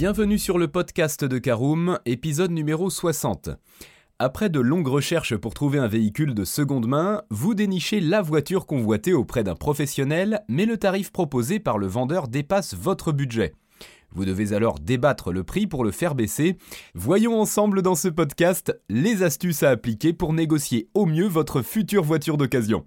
Bienvenue sur le podcast de Caroom, épisode numéro 60. Après de longues recherches pour trouver un véhicule de seconde main, vous dénichez la voiture convoitée auprès d'un professionnel, mais le tarif proposé par le vendeur dépasse votre budget. Vous devez alors débattre le prix pour le faire baisser. Voyons ensemble dans ce podcast les astuces à appliquer pour négocier au mieux votre future voiture d'occasion.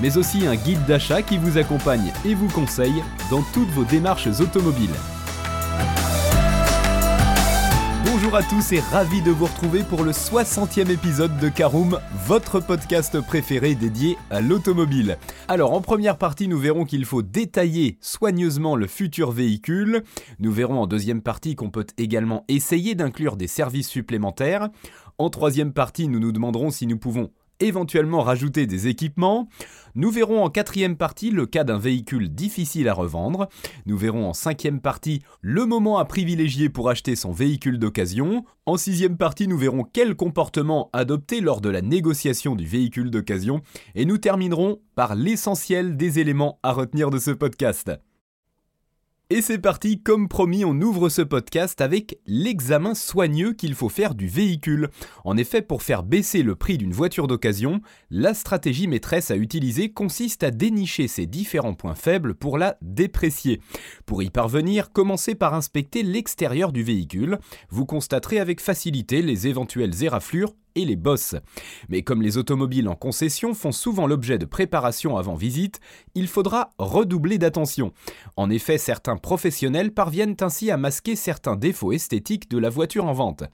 mais aussi un guide d'achat qui vous accompagne et vous conseille dans toutes vos démarches automobiles. Bonjour à tous et ravi de vous retrouver pour le 60e épisode de Caroom, votre podcast préféré dédié à l'automobile. Alors en première partie, nous verrons qu'il faut détailler soigneusement le futur véhicule. Nous verrons en deuxième partie qu'on peut également essayer d'inclure des services supplémentaires. En troisième partie, nous nous demanderons si nous pouvons éventuellement rajouter des équipements. Nous verrons en quatrième partie le cas d'un véhicule difficile à revendre. Nous verrons en cinquième partie le moment à privilégier pour acheter son véhicule d'occasion. En sixième partie, nous verrons quel comportement adopter lors de la négociation du véhicule d'occasion. Et nous terminerons par l'essentiel des éléments à retenir de ce podcast. Et c'est parti, comme promis, on ouvre ce podcast avec l'examen soigneux qu'il faut faire du véhicule. En effet, pour faire baisser le prix d'une voiture d'occasion, la stratégie maîtresse à utiliser consiste à dénicher ses différents points faibles pour la déprécier. Pour y parvenir, commencez par inspecter l'extérieur du véhicule. Vous constaterez avec facilité les éventuelles éraflures et les bosses. Mais comme les automobiles en concession font souvent l'objet de préparation avant visite, il faudra redoubler d'attention. En effet, certains professionnels parviennent ainsi à masquer certains défauts esthétiques de la voiture en vente.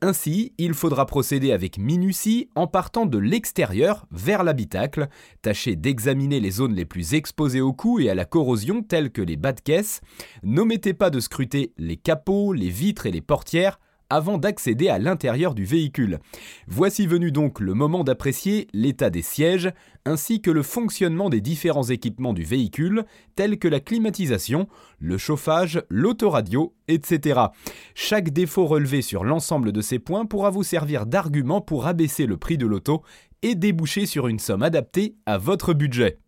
Ainsi, il faudra procéder avec minutie en partant de l'extérieur vers l'habitacle, tâchez d'examiner les zones les plus exposées au coup et à la corrosion telles que les bas de caisse, n'omettez pas de scruter les capots, les vitres et les portières avant d'accéder à l'intérieur du véhicule. Voici venu donc le moment d'apprécier l'état des sièges ainsi que le fonctionnement des différents équipements du véhicule tels que la climatisation, le chauffage, l'autoradio, etc. Chaque défaut relevé sur l'ensemble de ces points pourra vous servir d'argument pour abaisser le prix de l'auto et déboucher sur une somme adaptée à votre budget.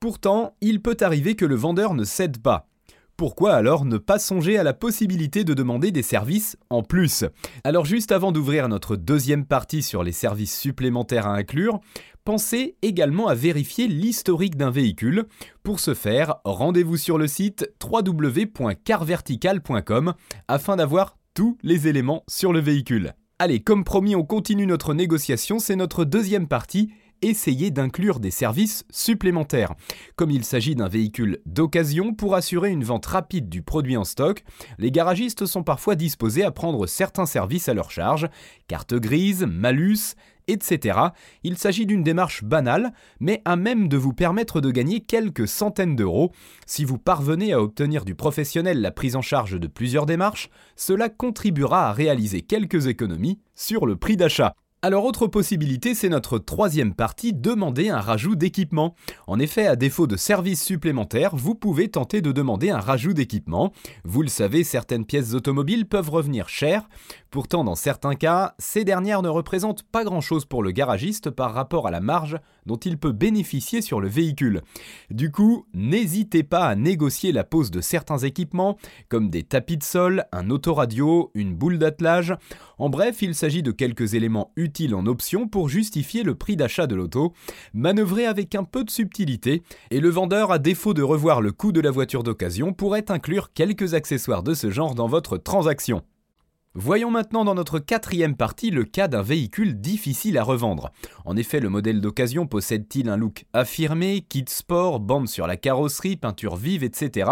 Pourtant, il peut arriver que le vendeur ne cède pas. Pourquoi alors ne pas songer à la possibilité de demander des services en plus? Alors juste avant d'ouvrir notre deuxième partie sur les services supplémentaires à inclure, pensez également à vérifier l'historique d'un véhicule. Pour ce faire, rendez-vous sur le site www.carvertical.com afin d'avoir tous les éléments sur le véhicule. Allez, comme promis, on continue notre négociation, c'est notre deuxième partie essayer d'inclure des services supplémentaires. Comme il s'agit d'un véhicule d'occasion, pour assurer une vente rapide du produit en stock, les garagistes sont parfois disposés à prendre certains services à leur charge, carte grise, malus, etc. Il s'agit d'une démarche banale, mais à même de vous permettre de gagner quelques centaines d'euros. Si vous parvenez à obtenir du professionnel la prise en charge de plusieurs démarches, cela contribuera à réaliser quelques économies sur le prix d'achat. Alors autre possibilité, c'est notre troisième partie, demander un rajout d'équipement. En effet, à défaut de services supplémentaires, vous pouvez tenter de demander un rajout d'équipement. Vous le savez, certaines pièces automobiles peuvent revenir chères. Pourtant, dans certains cas, ces dernières ne représentent pas grand-chose pour le garagiste par rapport à la marge dont il peut bénéficier sur le véhicule. Du coup, n'hésitez pas à négocier la pose de certains équipements, comme des tapis de sol, un autoradio, une boule d'attelage. En bref, il s'agit de quelques éléments utiles en option pour justifier le prix d'achat de l'auto, manœuvrer avec un peu de subtilité, et le vendeur, à défaut de revoir le coût de la voiture d'occasion, pourrait inclure quelques accessoires de ce genre dans votre transaction. Voyons maintenant dans notre quatrième partie le cas d'un véhicule difficile à revendre. En effet, le modèle d'occasion possède-t-il un look affirmé, kit sport, bande sur la carrosserie, peinture vive, etc.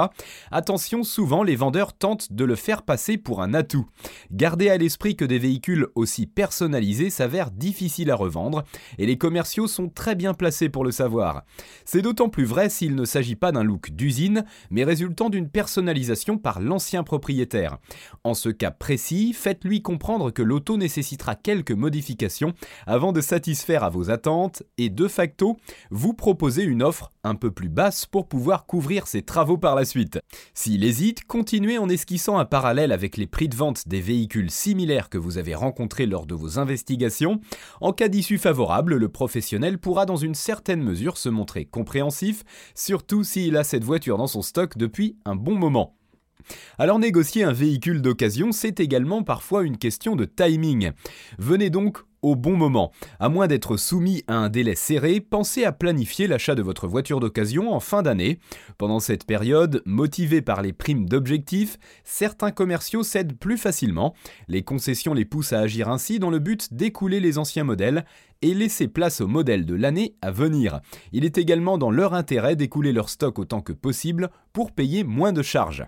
Attention, souvent les vendeurs tentent de le faire passer pour un atout. Gardez à l'esprit que des véhicules aussi personnalisés s'avèrent difficiles à revendre, et les commerciaux sont très bien placés pour le savoir. C'est d'autant plus vrai s'il ne s'agit pas d'un look d'usine, mais résultant d'une personnalisation par l'ancien propriétaire. En ce cas précis, faites-lui comprendre que l'auto nécessitera quelques modifications avant de satisfaire à vos attentes et de facto, vous proposez une offre un peu plus basse pour pouvoir couvrir ses travaux par la suite. S'il hésite, continuez en esquissant un parallèle avec les prix de vente des véhicules similaires que vous avez rencontrés lors de vos investigations. En cas d'issue favorable, le professionnel pourra dans une certaine mesure se montrer compréhensif, surtout s'il a cette voiture dans son stock depuis un bon moment. Alors négocier un véhicule d'occasion, c'est également parfois une question de timing. Venez donc au bon moment. À moins d'être soumis à un délai serré, pensez à planifier l'achat de votre voiture d'occasion en fin d'année. Pendant cette période, motivés par les primes d'objectifs, certains commerciaux cèdent plus facilement. Les concessions les poussent à agir ainsi dans le but d'écouler les anciens modèles et laisser place aux modèles de l'année à venir. Il est également dans leur intérêt d'écouler leur stock autant que possible pour payer moins de charges.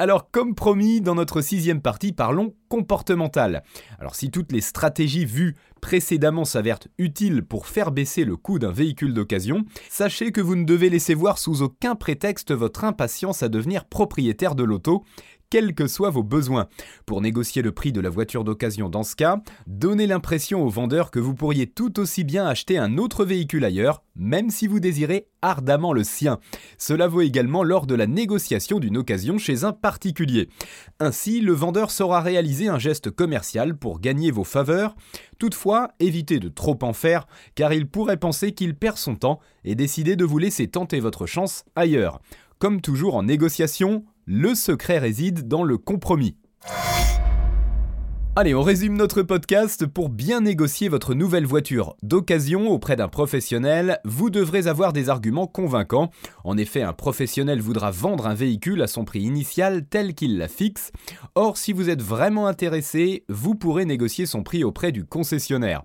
Alors comme promis, dans notre sixième partie, parlons comportemental. Alors si toutes les stratégies vues précédemment s'avèrent utiles pour faire baisser le coût d'un véhicule d'occasion, sachez que vous ne devez laisser voir sous aucun prétexte votre impatience à devenir propriétaire de l'auto, quels que soient vos besoins. Pour négocier le prix de la voiture d'occasion dans ce cas, donnez l'impression au vendeur que vous pourriez tout aussi bien acheter un autre véhicule ailleurs, même si vous désirez ardemment le sien. Cela vaut également lors de la négociation d'une occasion chez un particulier. Ainsi, le vendeur saura réaliser un geste commercial pour gagner vos faveurs. Toutefois, évitez de trop en faire, car il pourrait penser qu'il perd son temps et décider de vous laisser tenter votre chance ailleurs. Comme toujours en négociation, le secret réside dans le compromis. Allez, on résume notre podcast. Pour bien négocier votre nouvelle voiture d'occasion auprès d'un professionnel, vous devrez avoir des arguments convaincants. En effet, un professionnel voudra vendre un véhicule à son prix initial tel qu'il la fixe. Or, si vous êtes vraiment intéressé, vous pourrez négocier son prix auprès du concessionnaire.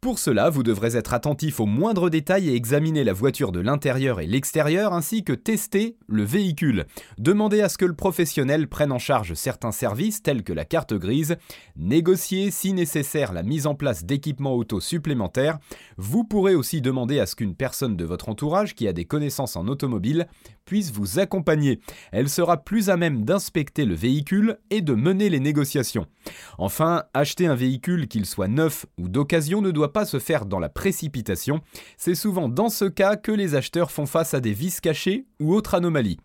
Pour cela, vous devrez être attentif aux moindres détails et examiner la voiture de l'intérieur et l'extérieur ainsi que tester le véhicule. Demandez à ce que le professionnel prenne en charge certains services tels que la carte grise, négocier si nécessaire la mise en place d'équipements auto supplémentaires. Vous pourrez aussi demander à ce qu'une personne de votre entourage qui a des connaissances en automobile puisse vous accompagner. Elle sera plus à même d'inspecter le véhicule et de mener les négociations. Enfin, acheter un véhicule qu'il soit neuf ou d'occasion ne doit pas se faire dans la précipitation. C'est souvent dans ce cas que les acheteurs font face à des vis cachés ou autres anomalies.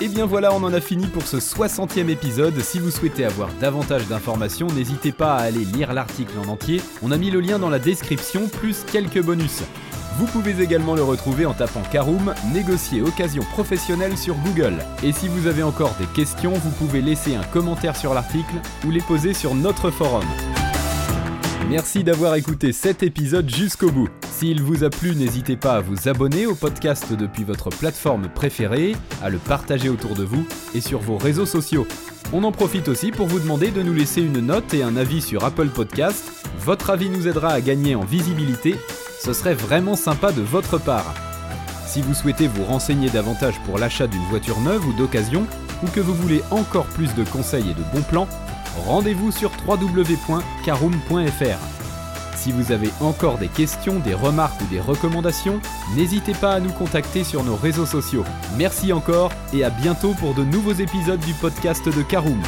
Et bien voilà, on en a fini pour ce 60e épisode. Si vous souhaitez avoir davantage d'informations, n'hésitez pas à aller lire l'article en entier. On a mis le lien dans la description, plus quelques bonus. Vous pouvez également le retrouver en tapant Caroom, négocier occasion professionnelle sur Google. Et si vous avez encore des questions, vous pouvez laisser un commentaire sur l'article ou les poser sur notre forum. Merci d'avoir écouté cet épisode jusqu'au bout. S'il vous a plu, n'hésitez pas à vous abonner au podcast depuis votre plateforme préférée, à le partager autour de vous et sur vos réseaux sociaux. On en profite aussi pour vous demander de nous laisser une note et un avis sur Apple Podcast. Votre avis nous aidera à gagner en visibilité. Ce serait vraiment sympa de votre part. Si vous souhaitez vous renseigner davantage pour l'achat d'une voiture neuve ou d'occasion, ou que vous voulez encore plus de conseils et de bons plans, rendez-vous sur www.caroom.fr. Si vous avez encore des questions, des remarques ou des recommandations, n'hésitez pas à nous contacter sur nos réseaux sociaux. Merci encore et à bientôt pour de nouveaux épisodes du podcast de Caroom.